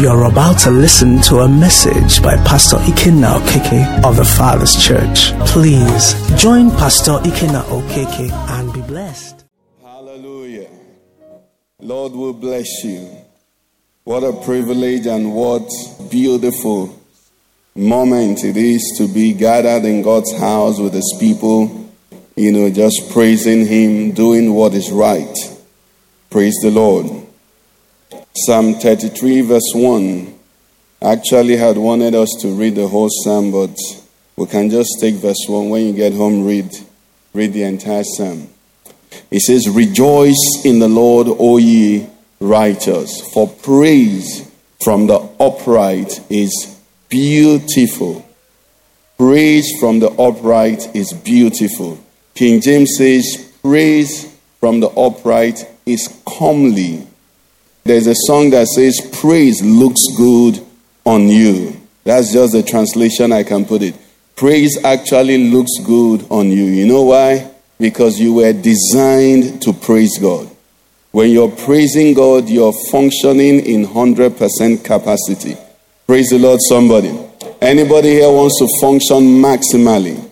You're about to listen to a message by Pastor Ikenna Okeke of the Father's Church. Please join Pastor Ikenna Okeke and be blessed. Hallelujah. Lord will bless you. What a privilege and what beautiful moment it is to be gathered in God's house with his people, you know, just praising him, doing what is right. Praise the Lord. Psalm 33, verse 1. I actually had wanted us to read the whole psalm, but we can just take verse 1. When you get home, read, read the entire psalm. It says, Rejoice in the Lord, O ye righteous, for praise from the upright is beautiful. Praise from the upright is beautiful. King James says, Praise from the upright is comely. There's a song that says, Praise looks good on you. That's just the translation I can put it. Praise actually looks good on you. You know why? Because you were designed to praise God. When you're praising God, you're functioning in 100% capacity. Praise the Lord, somebody. Anybody here wants to function maximally?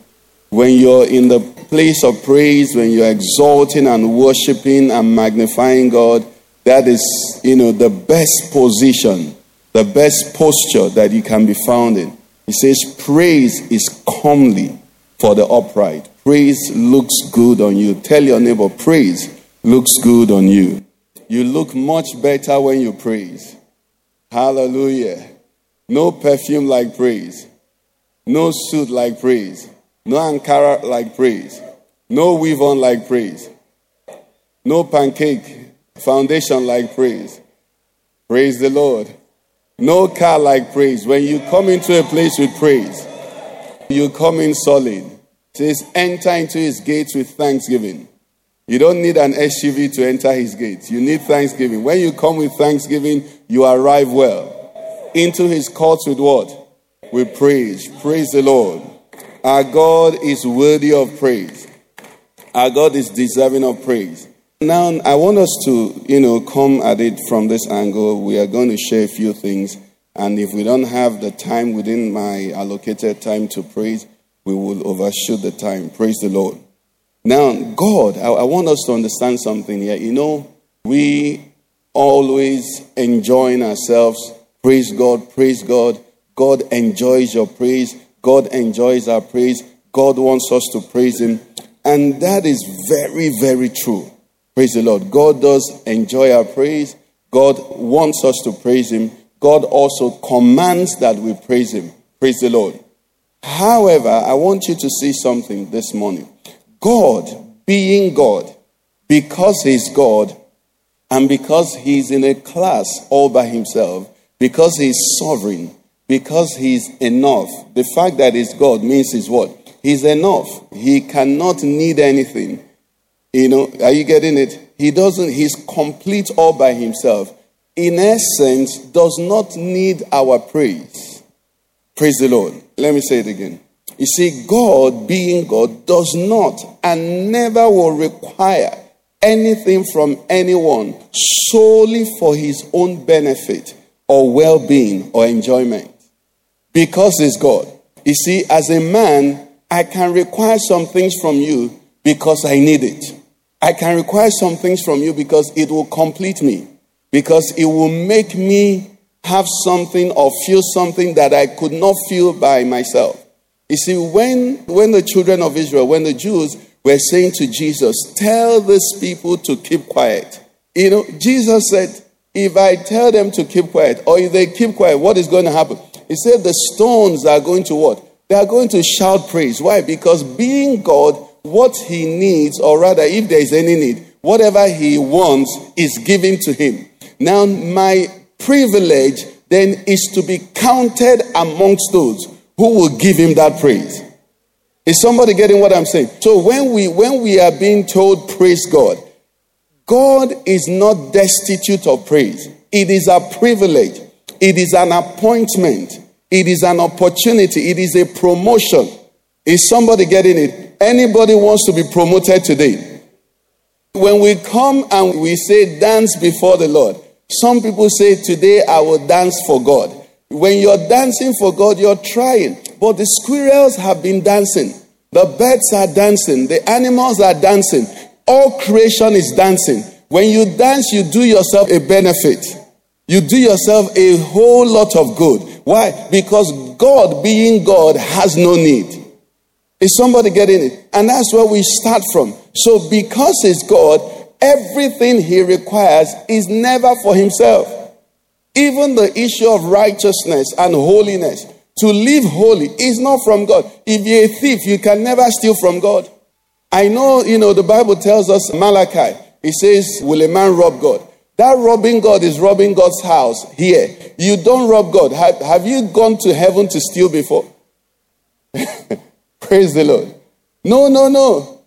When you're in the place of praise, when you're exalting and worshiping and magnifying God, that is, you know, the best position, the best posture that you can be found in. He says, Praise is comely for the upright. Praise looks good on you. Tell your neighbor, Praise looks good on you. You look much better when you praise. Hallelujah. No perfume like praise. No suit like praise. No Ankara like praise. No weave on like praise. No pancake Foundation like praise. Praise the Lord. No car like praise. When you come into a place with praise, you come in solid. It says, enter into his gates with thanksgiving. You don't need an SUV to enter his gates. You need thanksgiving. When you come with thanksgiving, you arrive well. Into his courts with what? With praise. Praise the Lord. Our God is worthy of praise. Our God is deserving of praise. Now, I want us to, you know, come at it from this angle. We are going to share a few things. And if we don't have the time within my allocated time to praise, we will overshoot the time. Praise the Lord. Now, God, I, I want us to understand something here. You know, we always enjoying ourselves. Praise God, praise God. God enjoys your praise. God enjoys our praise. God wants us to praise Him. And that is very, very true. Praise the Lord. God does enjoy our praise. God wants us to praise Him. God also commands that we praise Him. Praise the Lord. However, I want you to see something this morning. God, being God, because He's God, and because He's in a class all by Himself, because He's sovereign, because He's enough, the fact that He's God means He's what? He's enough. He cannot need anything. You know, are you getting it? He doesn't, he's complete all by himself. In essence, does not need our praise. Praise the Lord. Let me say it again. You see, God, being God, does not and never will require anything from anyone solely for his own benefit or well being or enjoyment. Because he's God. You see, as a man, I can require some things from you because I need it. I can require some things from you because it will complete me, because it will make me have something or feel something that I could not feel by myself. You see, when, when the children of Israel, when the Jews were saying to Jesus, Tell these people to keep quiet, you know, Jesus said, If I tell them to keep quiet, or if they keep quiet, what is going to happen? He said, The stones are going to what? They are going to shout praise. Why? Because being God, what he needs, or rather, if there is any need, whatever he wants is given to him. Now, my privilege then is to be counted amongst those who will give him that praise. Is somebody getting what I'm saying? So when we when we are being told praise God, God is not destitute of praise. It is a privilege. It is an appointment. It is an opportunity. It is a promotion. Is somebody getting it? Anybody wants to be promoted today? When we come and we say dance before the Lord, Some people say, Today I will dance for God. When you're dancing for God, you're trying. But the squirrels have been dancing, the birds are dancing, the animals are dancing. All creation is dancing. When you dance, you do yourself a benefit. You do yourself a whole lot of good. Why? Because God, being God, has no need. Is somebody getting it? And that's where we start from. So, because He's God, everything He requires is never for Himself. Even the issue of righteousness and holiness, to live holy, is not from God. If you're a thief, you can never steal from God. I know, you know, the Bible tells us, Malachi, it says, Will a man rob God? That robbing God is robbing God's house here. You don't rob God. Have, have you gone to heaven to steal before? Praise the Lord. No, no, no.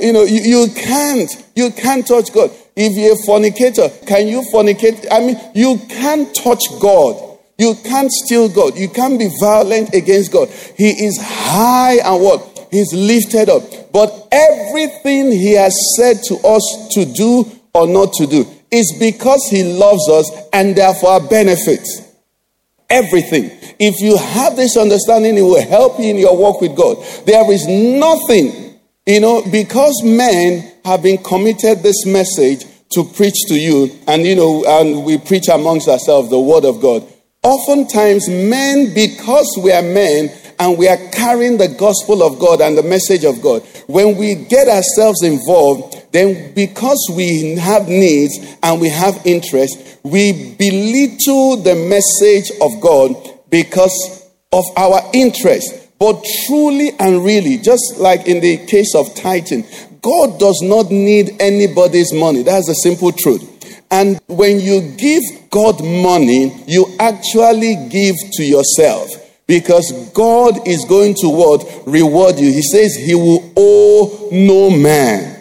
You know, you, you can't. You can't touch God. If you're a fornicator, can you fornicate? I mean, you can't touch God. You can't steal God. You can't be violent against God. He is high and what? He's lifted up. But everything He has said to us to do or not to do is because He loves us and therefore our benefit. Everything. If you have this understanding, it will help you in your walk with God. There is nothing, you know, because men have been committed this message to preach to you, and you know, and we preach amongst ourselves the word of God. Oftentimes, men, because we are men and we are carrying the gospel of God and the message of God, when we get ourselves involved, then because we have needs and we have interest, we belittle the message of God because of our interest. But truly and really, just like in the case of tithing, God does not need anybody's money. That's the simple truth. And when you give God money, you actually give to yourself because God is going to what? Reward you. He says he will owe no man.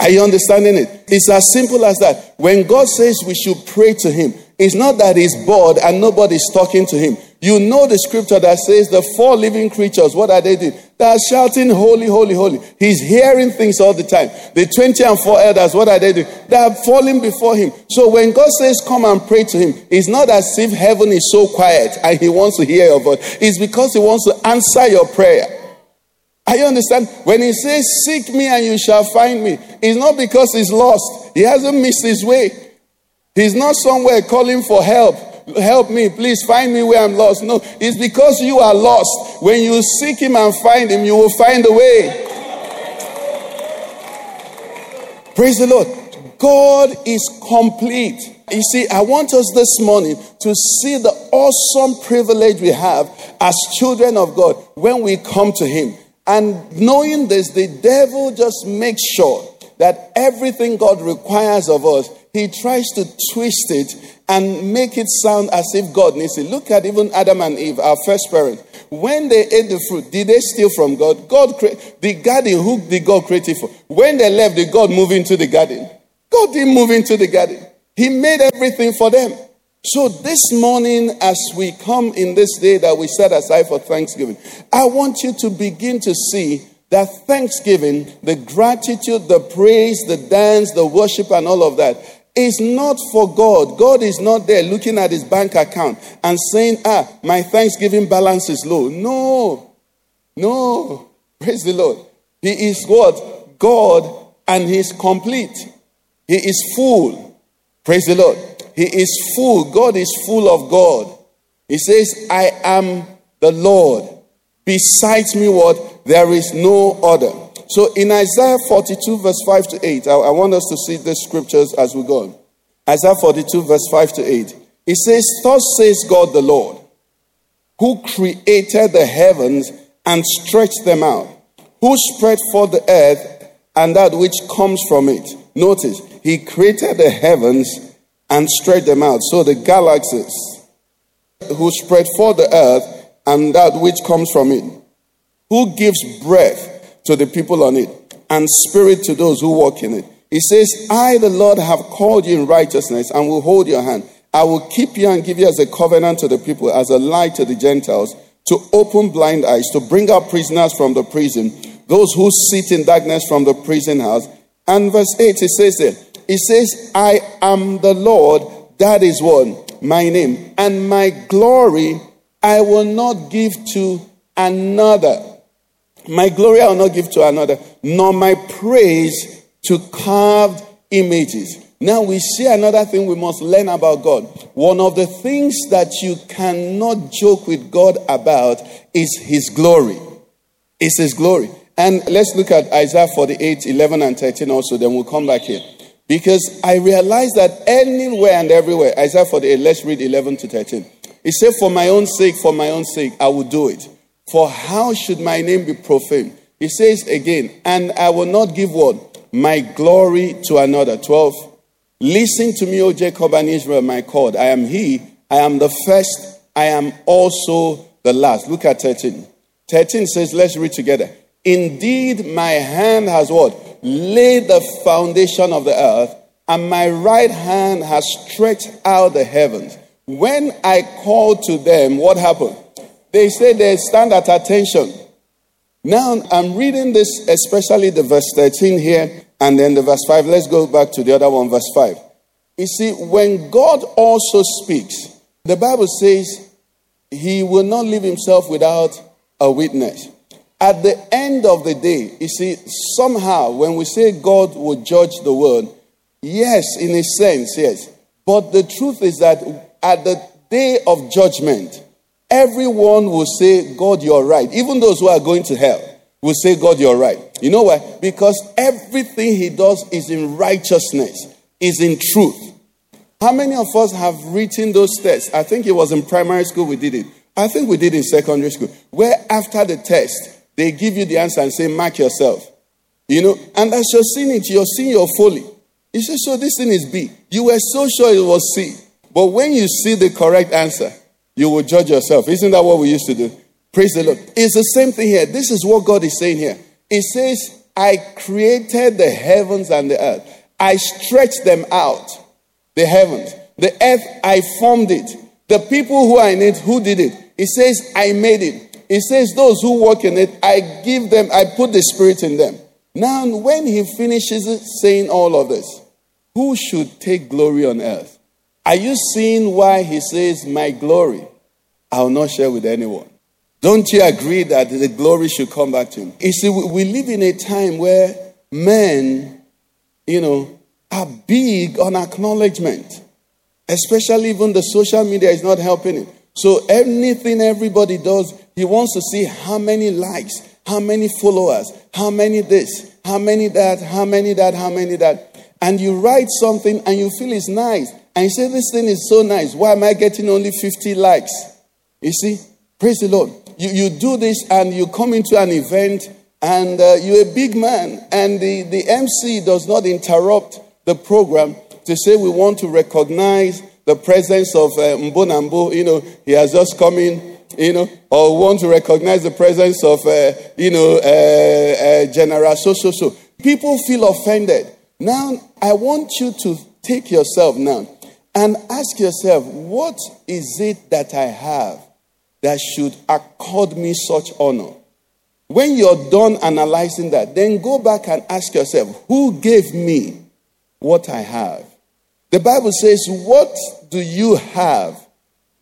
Are you understanding it? It's as simple as that. When God says we should pray to Him, it's not that He's bored and nobody's talking to Him. You know the scripture that says the four living creatures, what are they doing? They are shouting, Holy, Holy, Holy. He's hearing things all the time. The 20 and four elders, what are they doing? They are falling before Him. So when God says, Come and pray to Him, it's not as if heaven is so quiet and He wants to hear your voice. It's because He wants to answer your prayer. You understand? When he says, Seek me and you shall find me, it's not because he's lost. He hasn't missed his way. He's not somewhere calling for help. Help me, please find me where I'm lost. No, it's because you are lost. When you seek him and find him, you will find a way. Praise the Lord. God is complete. You see, I want us this morning to see the awesome privilege we have as children of God when we come to Him. And knowing this, the devil just makes sure that everything God requires of us, he tries to twist it and make it sound as if God needs it. Look at even Adam and Eve, our first parents. When they ate the fruit, did they steal from God? God created the garden. Who did God create it for? When they left, did God move into the garden? God didn't move into the garden. He made everything for them. So, this morning, as we come in this day that we set aside for Thanksgiving, I want you to begin to see that Thanksgiving, the gratitude, the praise, the dance, the worship, and all of that is not for God. God is not there looking at his bank account and saying, Ah, my Thanksgiving balance is low. No, no. Praise the Lord. He is what? God, and He's complete. He is full. Praise the Lord. He is full. God is full of God. He says, I am the Lord. Besides me, what? There is no other. So in Isaiah 42, verse 5 to 8, I, I want us to see the scriptures as we go. Isaiah 42, verse 5 to 8. It says, Thus says God the Lord, who created the heavens and stretched them out, who spread forth the earth and that which comes from it. Notice, he created the heavens and spread them out. So the galaxies, who spread forth the earth and that which comes from it, who gives breath to the people on it and spirit to those who walk in it. He says, I, the Lord, have called you in righteousness and will hold your hand. I will keep you and give you as a covenant to the people, as a light to the Gentiles, to open blind eyes, to bring out prisoners from the prison, those who sit in darkness from the prison house. And verse 8, it says there, it says, I am the Lord, That is what? My name. And my glory I will not give to another. My glory I will not give to another, nor my praise to carved images. Now we see another thing we must learn about God. One of the things that you cannot joke with God about is His glory. Is His glory. And let's look at Isaiah 48, 11 and 13 also, then we'll come back here. Because I realize that anywhere and everywhere, Isaiah 48, let's read 11 to 13. He said, For my own sake, for my own sake, I will do it. For how should my name be profaned? He says again, And I will not give what? My glory to another. 12. Listen to me, O Jacob and Israel, my God. I am he, I am the first, I am also the last. Look at 13. 13 says, Let's read together. Indeed, my hand has what? Laid the foundation of the earth, and my right hand has stretched out the heavens. When I called to them, what happened? They say they stand at attention. Now I'm reading this, especially the verse 13 here, and then the verse 5. Let's go back to the other one, verse 5. You see, when God also speaks, the Bible says he will not leave himself without a witness. At the end of the day, you see, somehow when we say God will judge the world, yes, in a sense, yes. But the truth is that at the day of judgment, everyone will say, God, you're right. Even those who are going to hell will say, God, you're right. You know why? Because everything he does is in righteousness, is in truth. How many of us have written those tests? I think it was in primary school we did it. I think we did in secondary school, where after the test, they give you the answer and say, mark yourself. You know, and as you're seeing it, you're seeing your folly. You say, so this thing is B. You were so sure it was C. But when you see the correct answer, you will judge yourself. Isn't that what we used to do? Praise the Lord. It's the same thing here. This is what God is saying here. It says, I created the heavens and the earth. I stretched them out, the heavens. The earth, I formed it. The people who are in it, who did it? It says, I made it. He says, Those who walk in it, I give them, I put the Spirit in them. Now, when he finishes saying all of this, who should take glory on earth? Are you seeing why he says, My glory, I will not share with anyone? Don't you agree that the glory should come back to him? You see, we live in a time where men, you know, are big on acknowledgement, especially even the social media is not helping it. So anything everybody does, he wants to see how many likes, how many followers, how many this, how many that, how many that, how many that. And you write something and you feel it's nice. And you say, This thing is so nice. Why am I getting only 50 likes? You see? Praise the Lord. You, you do this and you come into an event and uh, you're a big man and the, the MC does not interrupt the program to say we want to recognize the presence of uh, Mbonambo, you know, he has just come in, you know, or want to recognize the presence of, uh, you know, uh, uh, General so, so, so. People feel offended. Now, I want you to take yourself now and ask yourself, what is it that I have that should accord me such honor? When you're done analyzing that, then go back and ask yourself, who gave me what I have? The Bible says, What do you have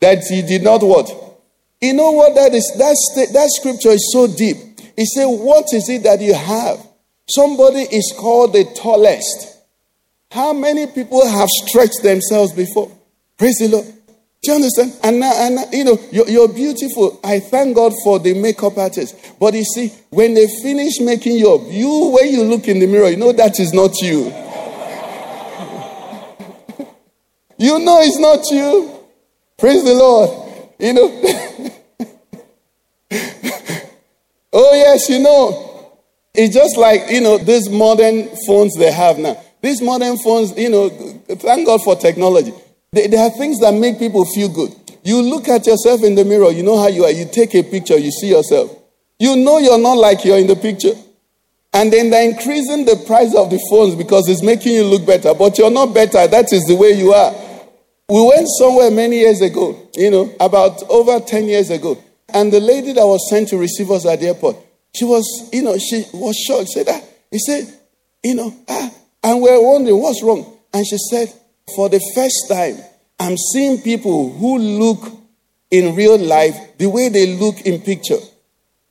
that he did not what? You know what that is? That, that scripture is so deep. He said, What is it that you have? Somebody is called the tallest. How many people have stretched themselves before? Praise the Lord. Do you understand? And now, and uh, you know, you're, you're, beautiful. I thank God for the makeup artist. But you see, when they finish making you up, you, when you look in the mirror, you know that is not you. You know it's not you. Praise the Lord. You know. oh, yes, you know. It's just like, you know, these modern phones they have now. These modern phones, you know, thank God for technology. There are things that make people feel good. You look at yourself in the mirror, you know how you are. You take a picture, you see yourself. You know you're not like you're in the picture. And then they're increasing the price of the phones because it's making you look better. But you're not better. That is the way you are. We went somewhere many years ago, you know, about over 10 years ago. And the lady that was sent to receive us at the airport, she was, you know, she was shocked. She said that. He said, you know, ah, and we're wondering what's wrong. And she said, for the first time, I'm seeing people who look in real life the way they look in picture.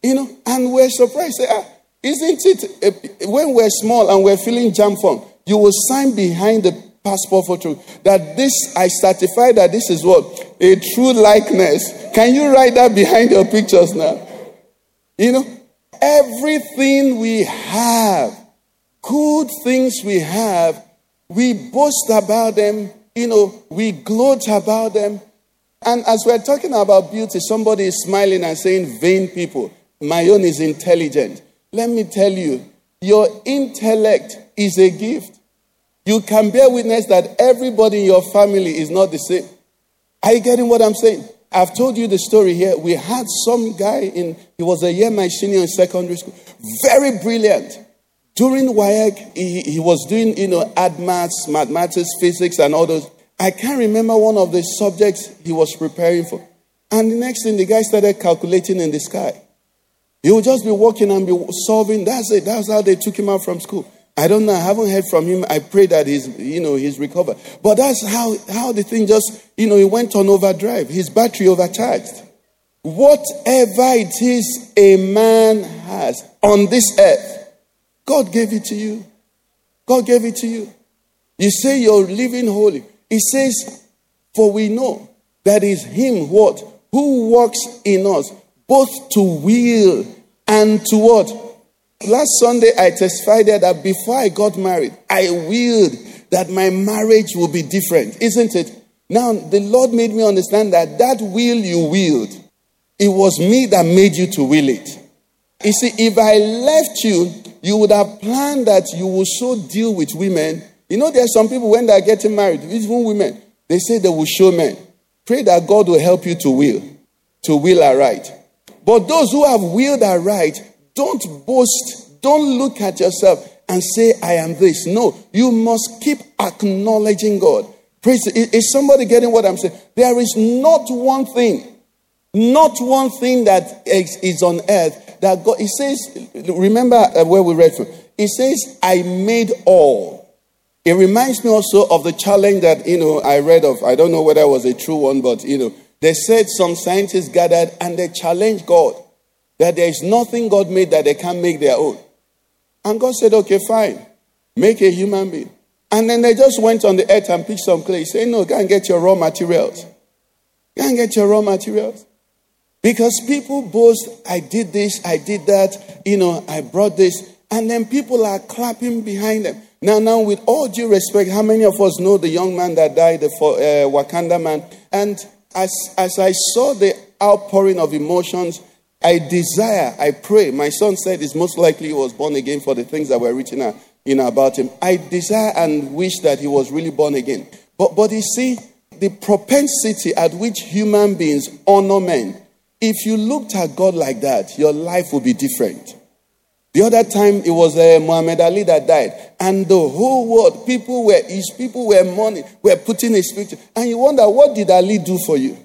You know, and we're surprised. Ah, isn't it uh, when we're small and we're feeling JAMB form, you will sign behind the passport photo that this, I certify that this is what? A true likeness. Can you write that behind your pictures now? You know, everything we have, good things we have, we boast about them, you know, we gloat about them. And as we're talking about beauty, somebody is smiling and saying, vain people. My own is intelligent. Let me tell you, your intellect is a gift. You can bear witness that everybody in your family is not the same. Are you getting what I'm saying? I've told you the story here. We had some guy in, he was a year my senior in secondary school, very brilliant. During WAEC, he, he was doing, you know, add mathematics, physics, and all those. I can't remember one of the subjects he was preparing for. And the next thing, the guy started calculating in the sky. He would just be walking and be solving. That's it. That's how they took him out from school. I don't know. I haven't heard from him. I pray that he's, you know, he's recovered. But that's how, how the thing just, you know, he went on overdrive. His battery overcharged. Whatever it is a man has on this earth, God gave it to you. God gave it to you. You say you're living holy. He says, for we know that is him what? Who works in us, both to will and to what? Last Sunday, I testified that before I got married, I willed that my marriage will be different, isn't it? Now, the Lord made me understand that that will you willed, it was me that made you to will it. You see, if I left you, you would have planned that you will so deal with women. You know, there are some people when they are getting married, even women, they say they will show men. Pray that God will help you to will, to will aright. But those who have willed aright, don't boast. Don't look at yourself and say, I am this. No, you must keep acknowledging God. Praise. Is somebody getting what I'm saying? There is not one thing, not one thing that is on earth that God, He says, remember uh, where we read from? He says, I made all. It reminds me also of the challenge that, you know, I read of. I don't know whether it was a true one, but, you know, they said some scientists gathered and they challenged God. That there is nothing God made that they can't make their own. And God said, okay, fine. Make a human being. And then they just went on the earth and picked some clay. Say, no, go and get your raw materials. Go and get your raw materials. Because people boast, I did this, I did that, you know, I brought this. And then people are clapping behind them. Now, now, with all due respect, how many of us know the young man that died, the uh, Wakanda man? And as, as I saw the outpouring of emotions, I desire, I pray. My son said it's most likely he was born again for the things that were written out, you know, about him. I desire and wish that he was really born again. But, but you see, the propensity at which human beings honor men, if you looked at God like that, your life would be different. The other time it was uh, Muhammad Ali that died, and the whole world, people were his people were mourning, were putting his picture, and you wonder what did Ali do for you?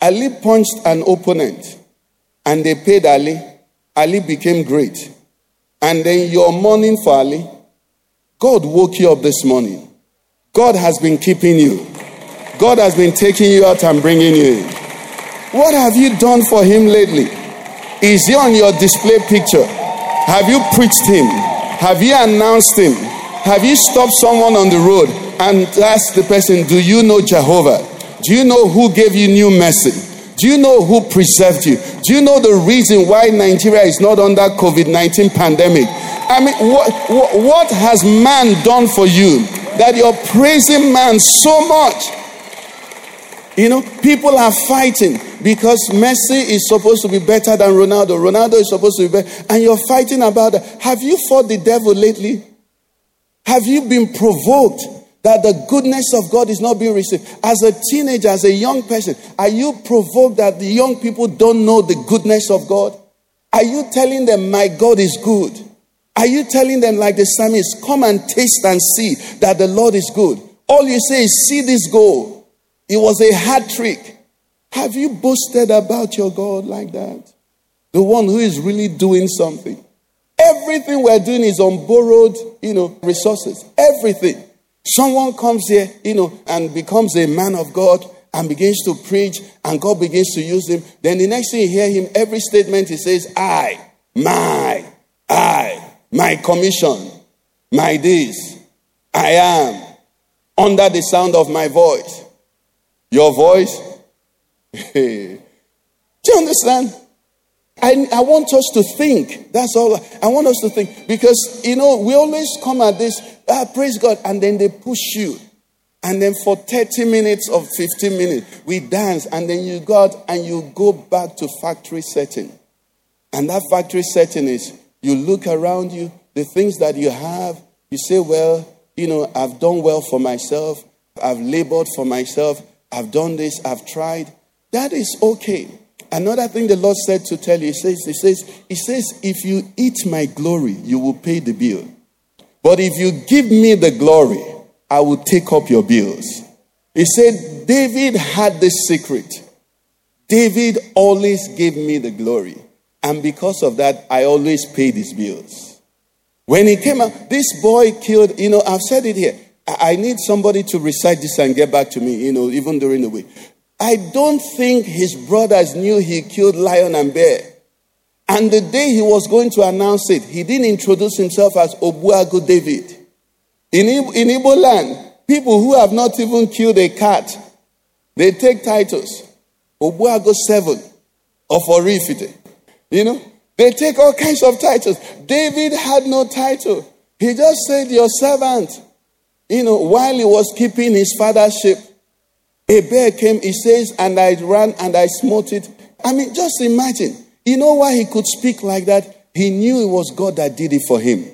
Ali punched an opponent and they paid Ali. Ali became great. And then you're mourning for Ali. God woke you up this morning. God has been keeping you. God has been taking you out and bringing you in. What have you done for him lately? Is he on your display picture? Have you preached him? Have you announced him? Have you stopped someone on the road and asked the person, Do you know Jehovah? Do you know who gave you new mercy? Do you know who preserved you? Do you know the reason why Nigeria is not under COVID 19 pandemic? I mean, what, what, what has man done for you that you're praising man so much? You know, people are fighting because Messi is supposed to be better than Ronaldo. Ronaldo is supposed to be better. And you're fighting about that. Have you fought the devil lately? Have you been provoked that the goodness of God is not being received. As a teenager, as a young person, are you provoked that the young people don't know the goodness of God? Are you telling them, My God is good? Are you telling them, like the psalmist, come and taste and see that the Lord is good? All you say is, See this goal. It was a hat trick. Have you boasted about your God like that? The one who is really doing something. Everything we're doing is on borrowed, you know, resources. Everything. Someone comes here, you know, and becomes a man of God and begins to preach, and God begins to use him. Then the next thing you hear him, every statement he says, I, my, I, my commission, my this, I am, under the sound of my voice. Your voice? Do you understand? I, I want us to think. That's all. I want us to think. Because, you know, we always come at this, ah, praise God, and then they push you. And then for 30 minutes or 15 minutes, we dance, and then you go out and you go back to factory setting. And that factory setting is you look around you, the things that you have, you say, well, you know, I've done well for myself, I've labored for myself, I've done this, I've tried. That is okay. Another thing the Lord said to tell you, he says, he says, he says, if you eat my glory, you will pay the bill. But if you give me the glory, I will take up your bills. He said, David had this secret. David always gave me the glory. And because of that, I always paid his bills. When he came out, this boy killed, you know, I've said it here. I need somebody to recite this and get back to me, you know, even during the week. I don't think his brothers knew he killed lion and bear. And the day he was going to announce it, he didn't introduce himself as Ogbuagu David. In, in Igbo land, people who have not even killed a cat, they take titles. Ogbuagu 7 of Oraifite. You know, they take all kinds of titles. David had no title. He just said, Your servant. You know, while he was keeping his father's a bear came, he says, and I ran and I smote it. I mean, just imagine. You know why he could speak like that? He knew it was God that did it for him.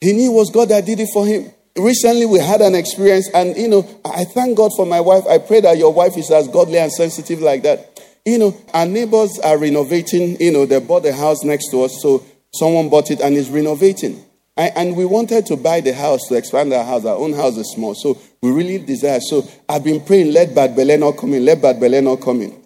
He knew it was God that did it for him. Recently, we had an experience, and you know, I thank God for my wife. I pray that your wife is as godly and sensitive like that. You know, our neighbors are renovating. You know, they bought a house next to us, so someone bought it and is renovating. And we wanted to buy the house to expand our house. Our own house is small, so we really desire. So I've been praying, let Bad Bele not come in, let Bad Bele not come in.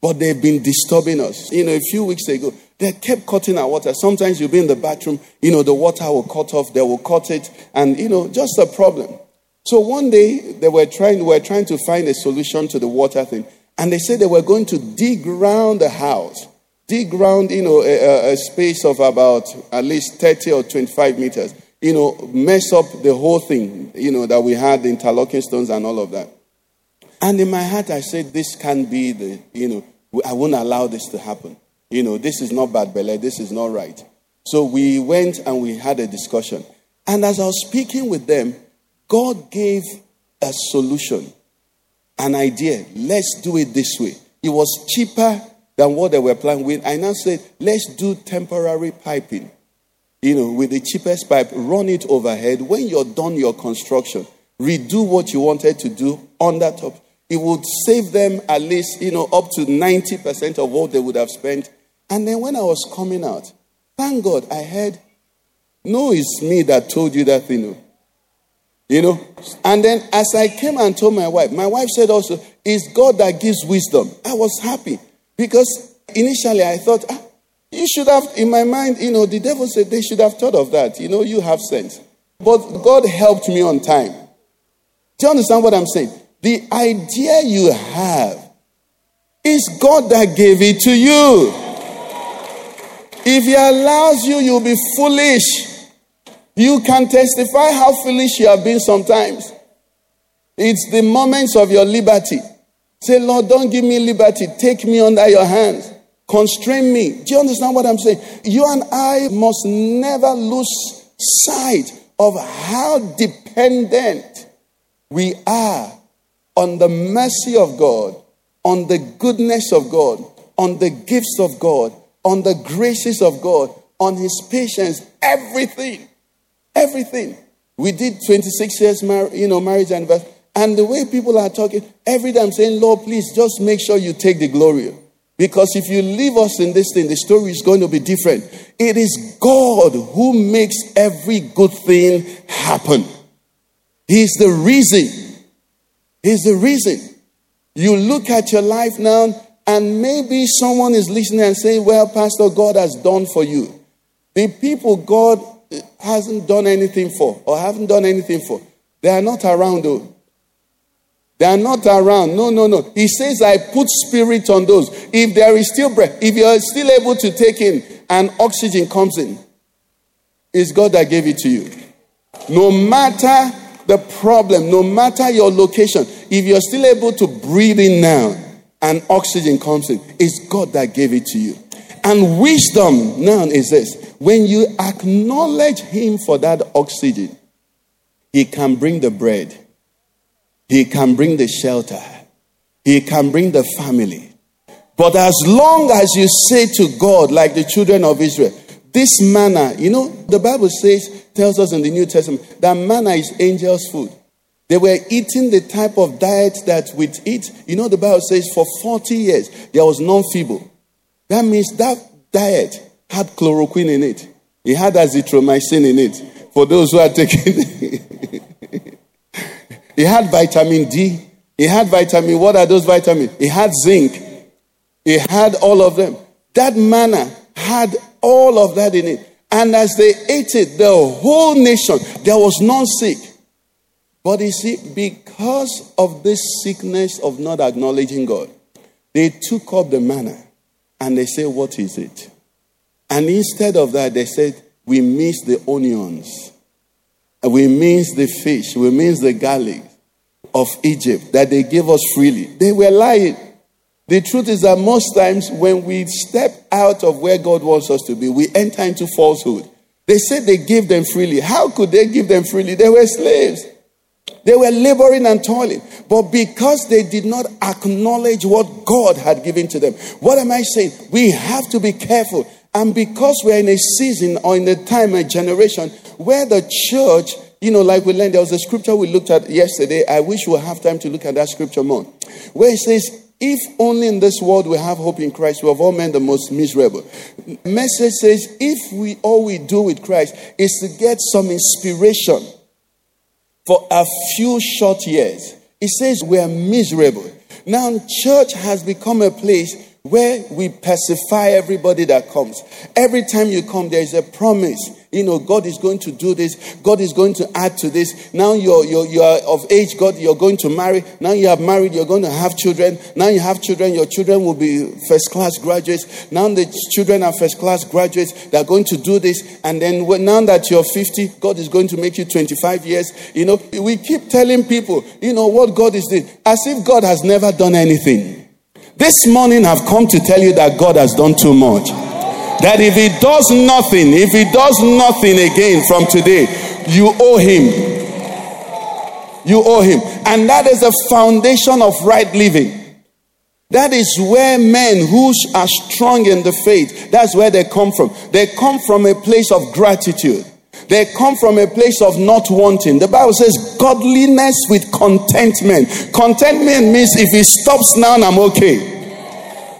But they've been disturbing us. You know, a few weeks ago, they kept cutting our water. Sometimes you'll be in the bathroom, you know, the water will cut off, they will cut it, and you know, just a problem. So one day they were trying, they were trying to find a solution to the water thing, and they said they were going to dig around the house dig ground, you know, a, a, space of about at least 30 or 25 meters, you know, mess up the whole thing, you know, that we had the interlocking stones and all of that. And in my heart, I said, this can't be the, you know, I won't allow this to happen. You know, this is not bad belly, this is not right. So we went and we had a discussion. And as I was speaking with them, God gave a solution, an idea. Let's do it this way. It was cheaper than what they were planning with. I now said, let's do temporary piping. You know, with the cheapest pipe, run it overhead. When you're done your construction, redo what you wanted to do on that top. It would save them at least, you know, up to 90% of what they would have spent. And then when I was coming out, thank God I heard, no, it's me that told you that thing. Oh. You know? And then as I came and told my wife, my wife said also, it's God that gives wisdom. I was happy. Because initially I thought, ah, you should have, in my mind, you know, the devil said they should have thought of that. You know, you have sense. But God helped me on time. Do you understand what I'm saying? The idea you have is God that gave it to you. If He allows you, you'll be foolish. You can testify how foolish you have been sometimes. It's the moments of your liberty Say, Lord, don't give me liberty. Take me under your hands. Constrain me. Do you understand what I'm saying? You and I must never lose sight of how dependent we are on the mercy of God, on the goodness of God, on the gifts of God, on the graces of God, on His patience, everything. Everything. We did 26 years, mar- you know, marriage anniversary. And the way people are talking, every day I'm saying, Lord, please just make sure you take the glory. Because if you leave us in this thing, the story is going to be different. It is God who makes every good thing happen. He's the reason. He's the reason. You look at your life now, and maybe someone is listening and saying, Well, Pastor, God has done for you. The people God hasn't done anything for or haven't done anything for, They are not around though. They are not around. No, no, no. He says, I put spirit on those. If there is still breath, if you are still able to take in and oxygen comes in, it's God that gave it to you. No matter the problem, no matter your location, if you're still able to breathe in now and oxygen comes in, it's God that gave it to you. And wisdom now is this when you acknowledge Him for that oxygen, He can bring the bread, He can bring the shelter, He can bring the family. But as long as you say to God, like the children of Israel, this manna, you know, the Bible says, tells us in the New Testament that manna is angels' food. They were eating the type of diet that we eat. You know, the Bible says for 40 years there was non feeble. That means that diet had chloroquine in it, it had azithromycin in it. For those who are taking it, it had vitamin D, He had vitamin. What are those vitamins? He had zinc, He had all of them. That manna had all of that in it. And as they ate it, the whole nation, there was none sick. But you see, because of this sickness of not acknowledging God, they took up the manna and they said, What is it? And instead of that, they said, We miss the onions, we miss the fish, we miss the garlic of Egypt that they gave us freely. They were lying. The truth is that most times when we step out of where God wants us to be, we enter into falsehood. They said they gave them freely. How could they give them freely? They were slaves. They were laboring and toiling. But because they did not acknowledge what God had given to them, what am I saying? We have to be careful. And because we're in a season or in a time, a generation where the church, you know, like we learned, there was a scripture we looked at yesterday. I wish we'll have time to look at that scripture more. Where it says, if only in this world we have hope in Christ, we have all men the most miserable. Message says, if we all we do with Christ is to get some inspiration for a few short years, it says we are miserable. Now, church has become a place where we pacify everybody that comes. Every time you come, there is a promise you know, God is going to do this. God is going to add to this. Now you're, you're, you are of age, God, you're going to marry. Now you have married, you're going to have children. Now you have children, your children will be first class graduates. Now the children are first class graduates. They're going to do this. And then when, now that you're 50, God is going to make you 25 years. You know, we keep telling people, you know, what God is doing, as if God has never done anything. This morning I've come to tell you that God has done too much. That if he does nothing, if he does nothing again from today, you owe him. You owe him. And that is the foundation of right living. That is where men who are strong in the faith, that's where they come from. They come from a place of gratitude. They come from a place of not wanting. The Bible says godliness with contentment. Contentment means if it stops now, I'm okay.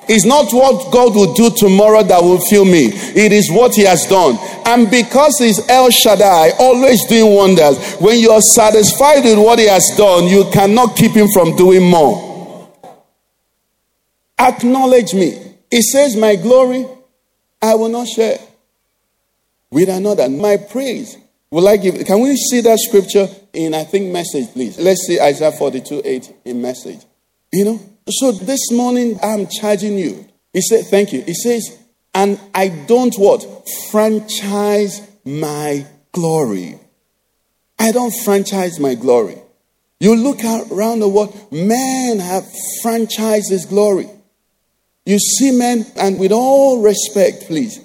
It's not what God will do tomorrow that will fill me. It is what He has done. And because He's El Shaddai, always doing wonders, when you are satisfied with what He has done, you cannot keep Him from doing more. Acknowledge me. He says, My glory I will not share with another. My praise will I give. Can we see that scripture in, I think, message, please? Let's see Isaiah 42 8 in message. You know? So this morning, I'm charging you. He said, Thank you. He says, and I don't what? Franchise my glory. I don't franchise my glory. You look around the world, men have franchised his glory. You see men, and with all respect, please,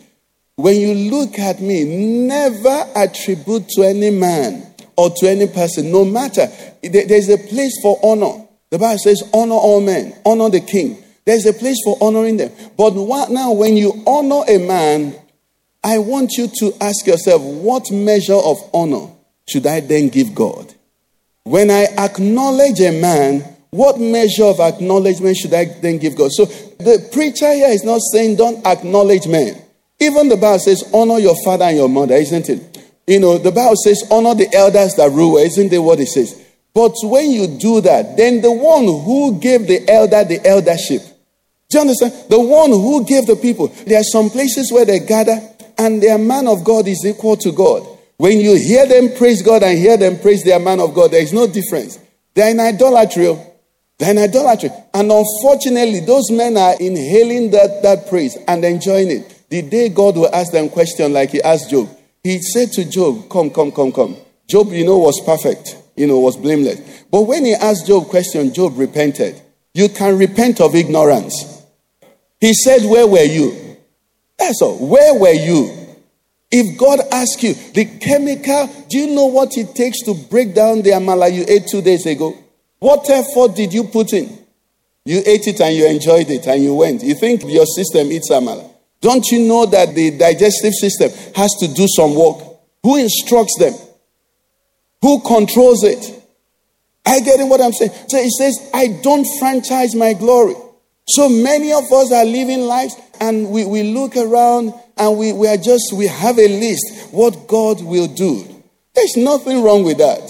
when you look at me, never attribute to any man or to any person, no matter. There's a place for honor. The Bible says, honor all men, honor the king. There's a place for honoring them. But what, now, when you honor a man, I want you to ask yourself, what measure of honor should I then give God? When I acknowledge a man, what measure of acknowledgement should I then give God? So the preacher here is not saying don't acknowledge men. Even the Bible says honor your father and your mother, isn't it? You know, the Bible says honor the elders that rule, isn't it what it says? But when you do that, then the one who gave the elder the eldership, do you understand? The one who gave the people. There are some places where they gather and their man of God is equal to God. When you hear them praise God and hear them praise their man of God, there is no difference. They're in idolatry. Oh. They're in idolatry. And unfortunately, those men are inhaling that, that praise and enjoying it. The day God will ask them question like he asked Job, he said to Job, Come, come, come, come. Job, you know, was perfect, you know, was blameless. But when he asked Job question, Job repented. You can repent of ignorance. He said, Where were you? That's all. Where were you? If God asks you, the chemical, do you know what it takes to break down the amala you ate two days ago? What effort did you put in? You ate it and you enjoyed it and you went. You think your system eats amala. Don't you know that the digestive system has to do some work? Who instructs them? Who controls it? I get in what I'm saying. So it says, I don't franchise my glory. So many of us are living lives and we, we look around and we, we are just, we have a list what God will do. There's nothing wrong with that.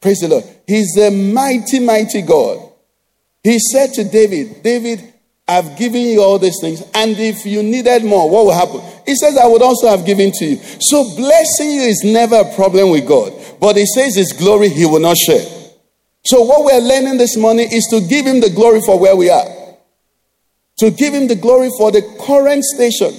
Praise the Lord. He's a mighty, mighty God. He said to David, David, I've given you all these things, and if you needed more, what will happen? He says, I would also have given to you. So blessing you is never a problem with God. But he says his glory he will not share. So what we're learning this morning is to give him the glory for where we are. To give him the glory for the current station.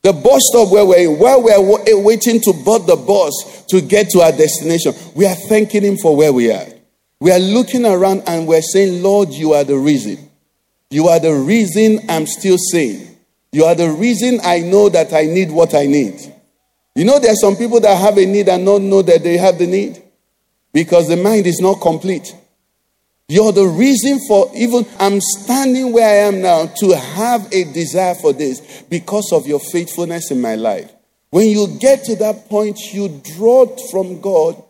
The bus stop where we're in, where we're waiting to board the bus to get to our destination. We are thanking him for where we are. We are looking around and we're saying, Lord, you are the reason. You are the reason I'm still sane. You are the reason I know that I need what I need. You know, there are some people that have a need and not know that they have the need because the mind is not complete. You're the reason for even I'm standing where I am now to have a desire for this because of your faithfulness in my life. When you get to that point, you draw from God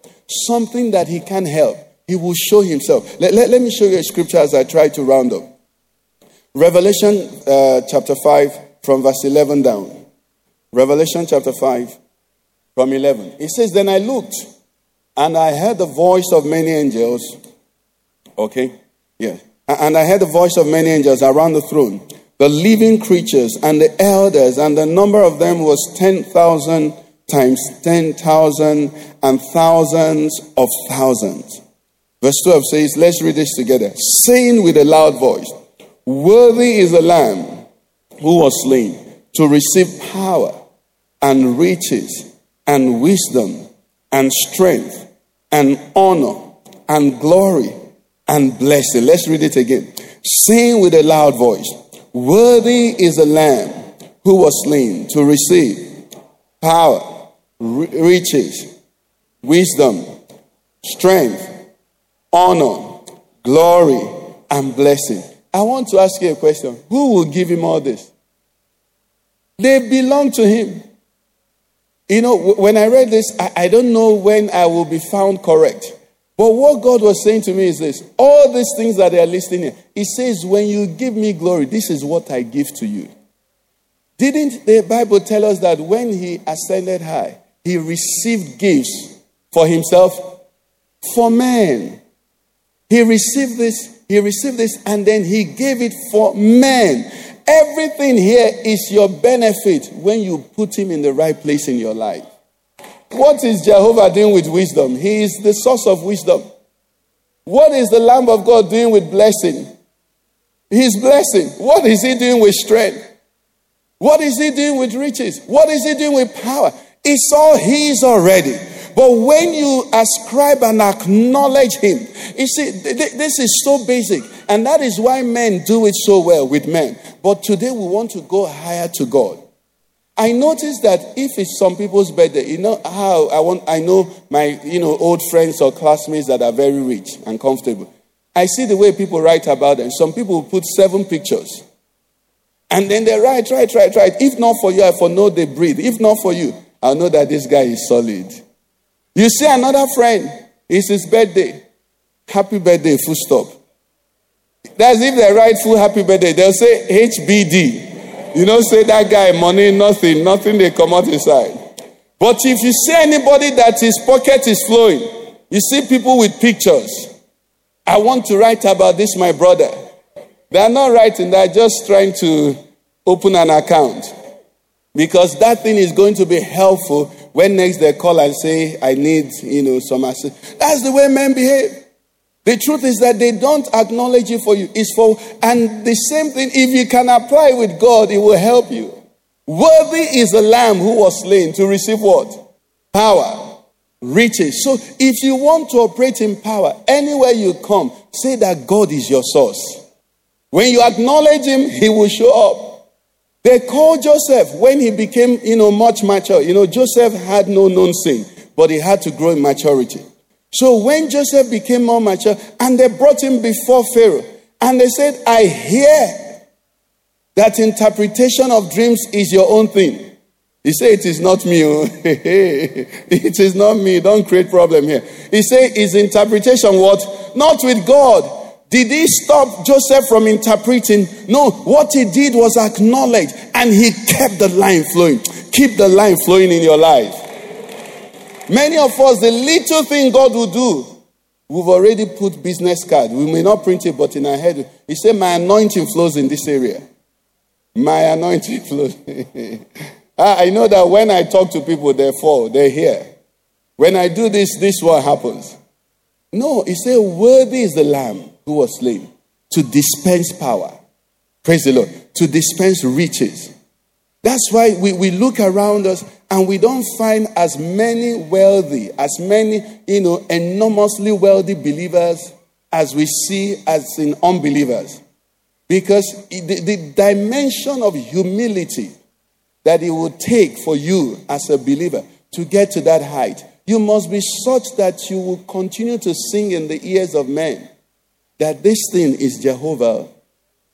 something that He can help. He will show Himself. Let, let, let me show you a scripture as I try to round up. Revelation uh, chapter 5, from verse 11 down. Revelation chapter 5, from 11. It says, Then I looked, and I heard the voice of many angels. Okay? Yeah. And I heard the voice of many angels around the throne, the living creatures and the elders, and the number of them was 10,000 times 10,000 and thousands of thousands. Verse 12 says, Let's read this together. Saying with a loud voice, Worthy is the Lamb who was slain to receive power and riches and wisdom and strength and honor and glory and blessing. Let's read it again. Sing with a loud voice, Worthy is the Lamb who was slain to receive power, riches, wisdom, strength, honor, glory, and blessing. I want to ask you a question. Who will give him all this? They belong to him. You know, when I read this, I, I don't know when I will be found correct. But what God was saying to me is this all these things that they are listing here, He says, When you give me glory, this is what I give to you. Didn't the Bible tell us that when He ascended high, He received gifts for Himself? For men. He received this he received this and then he gave it for men. Everything here is your benefit when you put him in the right place in your life. What is Jehovah doing with wisdom? He is the source of wisdom. What is the Lamb of God doing with blessing? He's blessing. What is he doing with strength? What is he doing with riches? What is he doing with power? It's all his already. But when you ascribe and acknowledge Him, you see, this is so basic. And that is why men do it so well with men. But today we want to go higher to God. I noticed that if it's some people's birthday, you know how I want I know my you know old friends or classmates that are very rich and comfortable. I see the way people write about them. Some people put seven pictures. And then they write, write, write, write. If not for you, I for know they breathe. If not for you, I'll know that this guy is solid. You see another friend, it's his birthday. Happy birthday, full stop. That's if they write full happy birthday, they'll say HBD. You know, say that guy, money, nothing, nothing they come out inside. But if you see anybody that his pocket is flowing, you see people with pictures. I want to write about this, my brother. They are not writing, they're just trying to open an account. Because that thing is going to be helpful when next they call and say, I need, you know, some assistance. That's the way men behave. The truth is that they don't acknowledge it for you. It's for, and the same thing, if you can apply with God, it will help you. Worthy is the lamb who was slain to receive what? Power, riches. So if you want to operate in power, anywhere you come, say that God is your source. When you acknowledge him, he will show up. They called Joseph when he became, you know, much mature. You know, Joseph had no known sin, but he had to grow in maturity. So when Joseph became more mature, and they brought him before Pharaoh, and they said, I hear that interpretation of dreams is your own thing. He said, It is not me. Oh. it is not me. Don't create problem here. He said, Is interpretation what? Not with God. Did he stop Joseph from interpreting? No, what he did was acknowledge and he kept the line flowing. Keep the line flowing in your life. Many of us, the little thing God will do, we've already put business card. We may not print it, but in our head, he said, My anointing flows in this area. My anointing flows. Ah, I know that when I talk to people, they fall, they hear. When I do this, this what happens. No, he said, Worthy is the lamb who was slain to dispense power. Praise the Lord. To dispense riches. That's why we, we look around us and we don't find as many wealthy, as many, you know, enormously wealthy believers as we see as in unbelievers. Because the, the dimension of humility that it would take for you as a believer to get to that height, you must be such that you will continue to sing in the ears of men that this thing is Jehovah,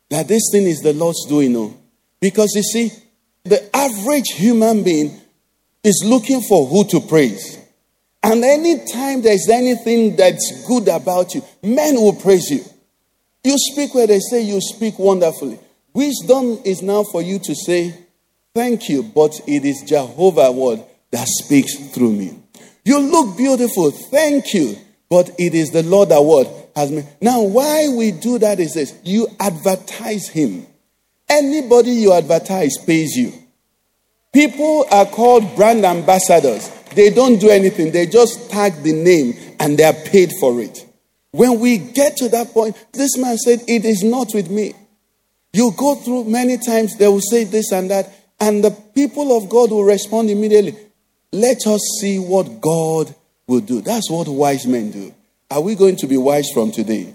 that this thing is the Lord's doing. No. Because you see, the average human being is looking for who to praise. And anytime there's anything that's good about you, men will praise you. You speak where they say you speak wonderfully. Wisdom is now for you to say, Thank you, but it is Jehovah word that speaks through me. You look beautiful, thank you, but it is the Lord that word has. Now, why we do that is this you advertise him. Anybody you advertise pays you. People are called brand ambassadors. They don't do anything, they just tag the name and they are paid for it. When we get to that point, this man said, It is not with me. You go through many times, they will say this and that, and the people of God will respond immediately. Let us see what God will do. That's what wise men do. Are we going to be wise from today?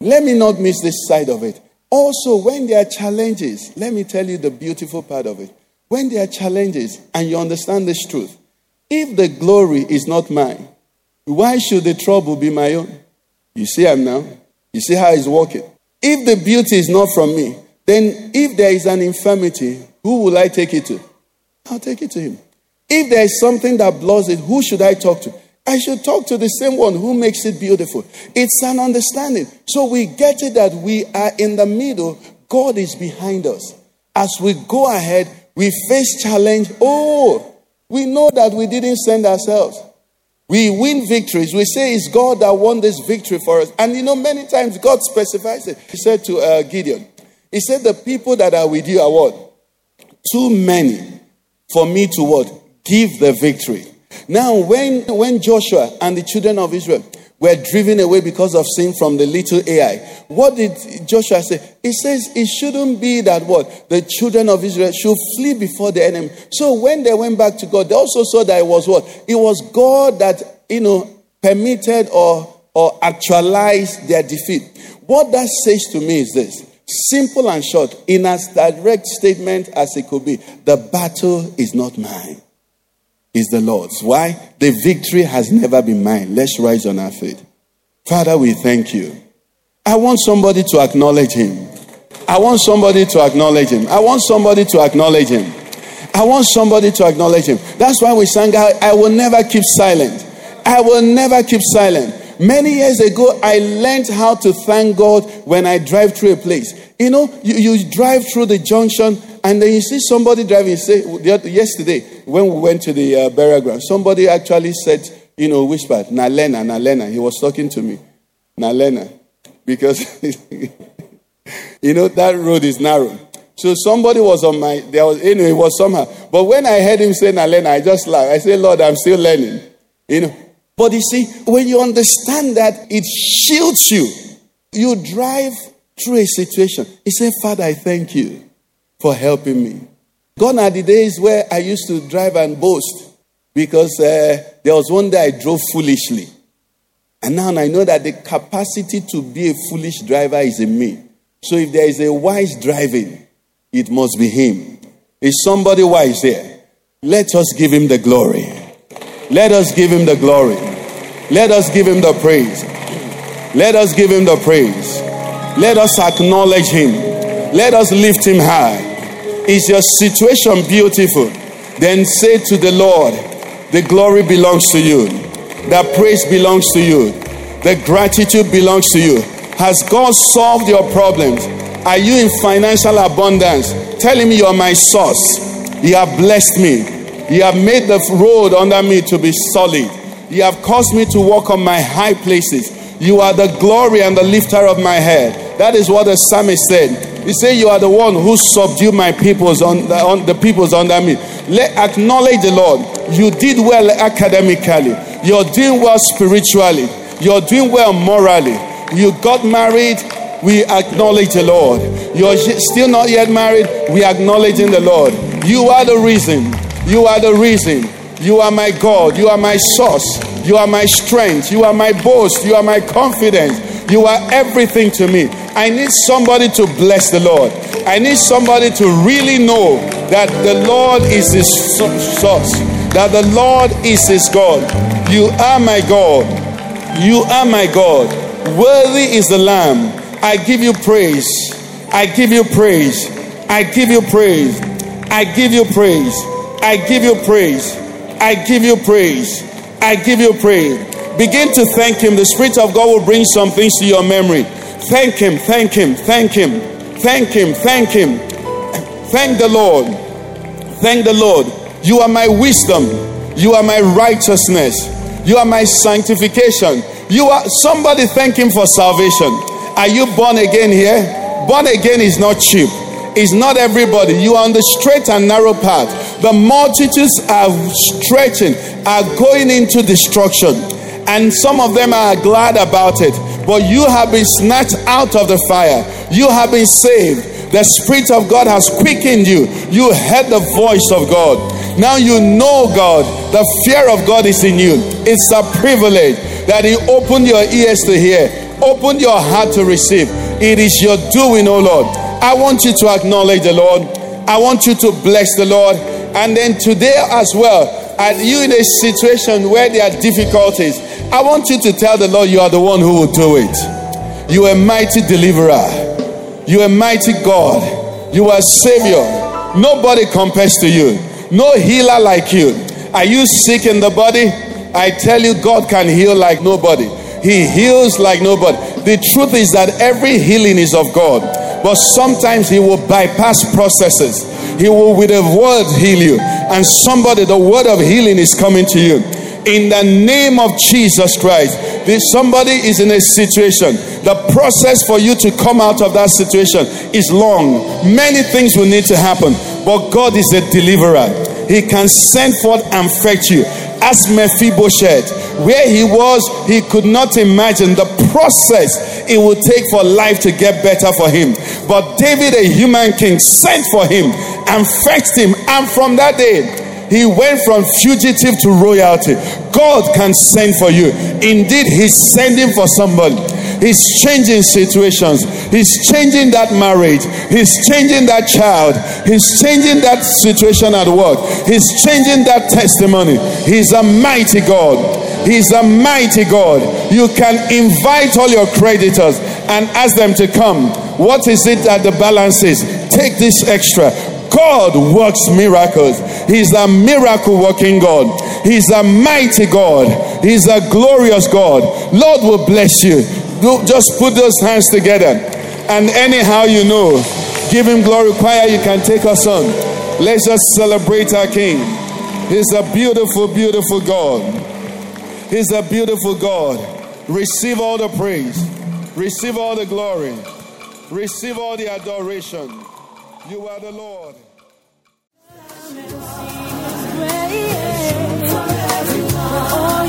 Let me not miss this side of it. Also, when there are challenges, let me tell you the beautiful part of it. When there are challenges and you understand this truth, if the glory is not mine, why should the trouble be my own? You see, I'm now. You see how it's working. If the beauty is not from me, then if there is an infirmity, who will I take it to? I'll take it to him. If there is something that blows it, who should I talk to? I should talk to the same one who makes it beautiful. It's an understanding. So we get it that we are in the middle, God is behind us. As we go ahead, we face challenge. Oh, we know that we didn't send ourselves. We win victories. We say it's God that won this victory for us. And you know, many times God specifies it. He said to uh, Gideon, He said, The people that are with you are what? Too many for me to what? Give the victory. Now, when, when Joshua and the children of Israel were driven away because of sin from the little Ai. What did Joshua say? He says it shouldn't be that what the children of Israel should flee before the enemy. So when they went back to God, they also saw that it was what it was God that you know permitted or or actualized their defeat. What that says to me is this: simple and short, in as direct statement as it could be, the battle is not mine is the Lord's. Why? The victory has never been mine. Let's rise on our feet. Father, we thank you. I want somebody to acknowledge him. I want somebody to acknowledge him. I want somebody to acknowledge him. I want somebody to acknowledge him. That's why we sang out, I will never keep silent. I will never keep silent. Many years ago, I learned how to thank God when I drive through a place. You know, you, you drive through the junction and then you see somebody driving. Say yesterday when we went to the uh, burial ground, somebody actually said, you know, whispered, "Nalena, Nalena." He was talking to me, Nalena, because you know that road is narrow. So somebody was on my, there was, anyway, it was somehow. But when I heard him say Nalena, I just laughed. I said, Lord, I'm still learning. You know. But you see, when you understand that it shields you, you drive through a situation. He said, Father, I thank you for helping me. Gone are the days where I used to drive and boast because uh, there was one day I drove foolishly. And now I know that the capacity to be a foolish driver is in me. So if there is a wise driving, it must be him. Is somebody wise here? Let us give him the glory. Let us give him the glory. Let us give him the praise. Let us give him the praise. Let us acknowledge him. Let us lift him high. Is your situation beautiful? Then say to the Lord, The glory belongs to you. The praise belongs to you. The gratitude belongs to you. Has God solved your problems? Are you in financial abundance? Tell him you are my source. You have blessed me. You have made the road under me to be solid. You have caused me to walk on my high places. You are the glory and the lifter of my head. That is what the psalmist said. He said, You are the one who subdued my peoples on the, on the peoples under me. Let acknowledge the Lord. You did well academically. You're doing well spiritually. You're doing well morally. You got married. We acknowledge the Lord. You're still not yet married. We acknowledging the Lord. You are the reason. You are the reason. You are my God. You are my source. You are my strength. You are my boast. You are my confidence. You are everything to me. I need somebody to bless the Lord. I need somebody to really know that the Lord is his source, that the Lord is his God. You are my God. You are my God. Worthy is the Lamb. I give you praise. I give you praise. I give you praise. I give you praise. I give you praise. I give you praise. I give you praise. Begin to thank Him. The Spirit of God will bring some things to your memory. Thank Him, thank Him, thank Him, thank Him, thank Him. Thank the Lord. Thank the Lord. You are my wisdom. You are my righteousness. You are my sanctification. You are somebody thank Him for salvation. Are you born again here? Born again is not cheap. It's not everybody. You are on the straight and narrow path. The multitudes are stretching, are going into destruction. And some of them are glad about it. But you have been snatched out of the fire. You have been saved. The Spirit of God has quickened you. You heard the voice of God. Now you know God. The fear of God is in you. It's a privilege that He opened your ears to hear, opened your heart to receive. It is your doing, O Lord. I want you to acknowledge the Lord. I want you to bless the Lord. And then today as well, are you in a situation where there are difficulties? I want you to tell the Lord you are the one who will do it. You are a mighty deliverer. You are a mighty God. You are a Savior. Nobody compares to you. No healer like you. Are you sick in the body? I tell you, God can heal like nobody. He heals like nobody. The truth is that every healing is of God, but sometimes He will bypass processes. He will, with a word, heal you. And somebody, the word of healing is coming to you. In the name of Jesus Christ, if somebody is in a situation, the process for you to come out of that situation is long. Many things will need to happen, but God is a deliverer. He can send forth and fetch you. As Mephibosheth, where he was, he could not imagine the process it would take for life to get better for him. But David, a human king, sent for him and fetched him. And from that day, he went from fugitive to royalty. God can send for you. Indeed, He's sending for somebody. He's changing situations. He's changing that marriage. He's changing that child. He's changing that situation at work. He's changing that testimony. He's a mighty God. He's a mighty God. You can invite all your creditors and ask them to come. What is it that the balance is? Take this extra. God works miracles. He's a miracle working God. He's a mighty God. He's a glorious God. Lord will bless you. Just put those hands together. And anyhow you know, give him glory. Choir, you can take us on. Let's just celebrate our King. He's a beautiful, beautiful God. He's a beautiful God. Receive all the praise. Receive all the glory. Receive all the adoration. You are the Lord.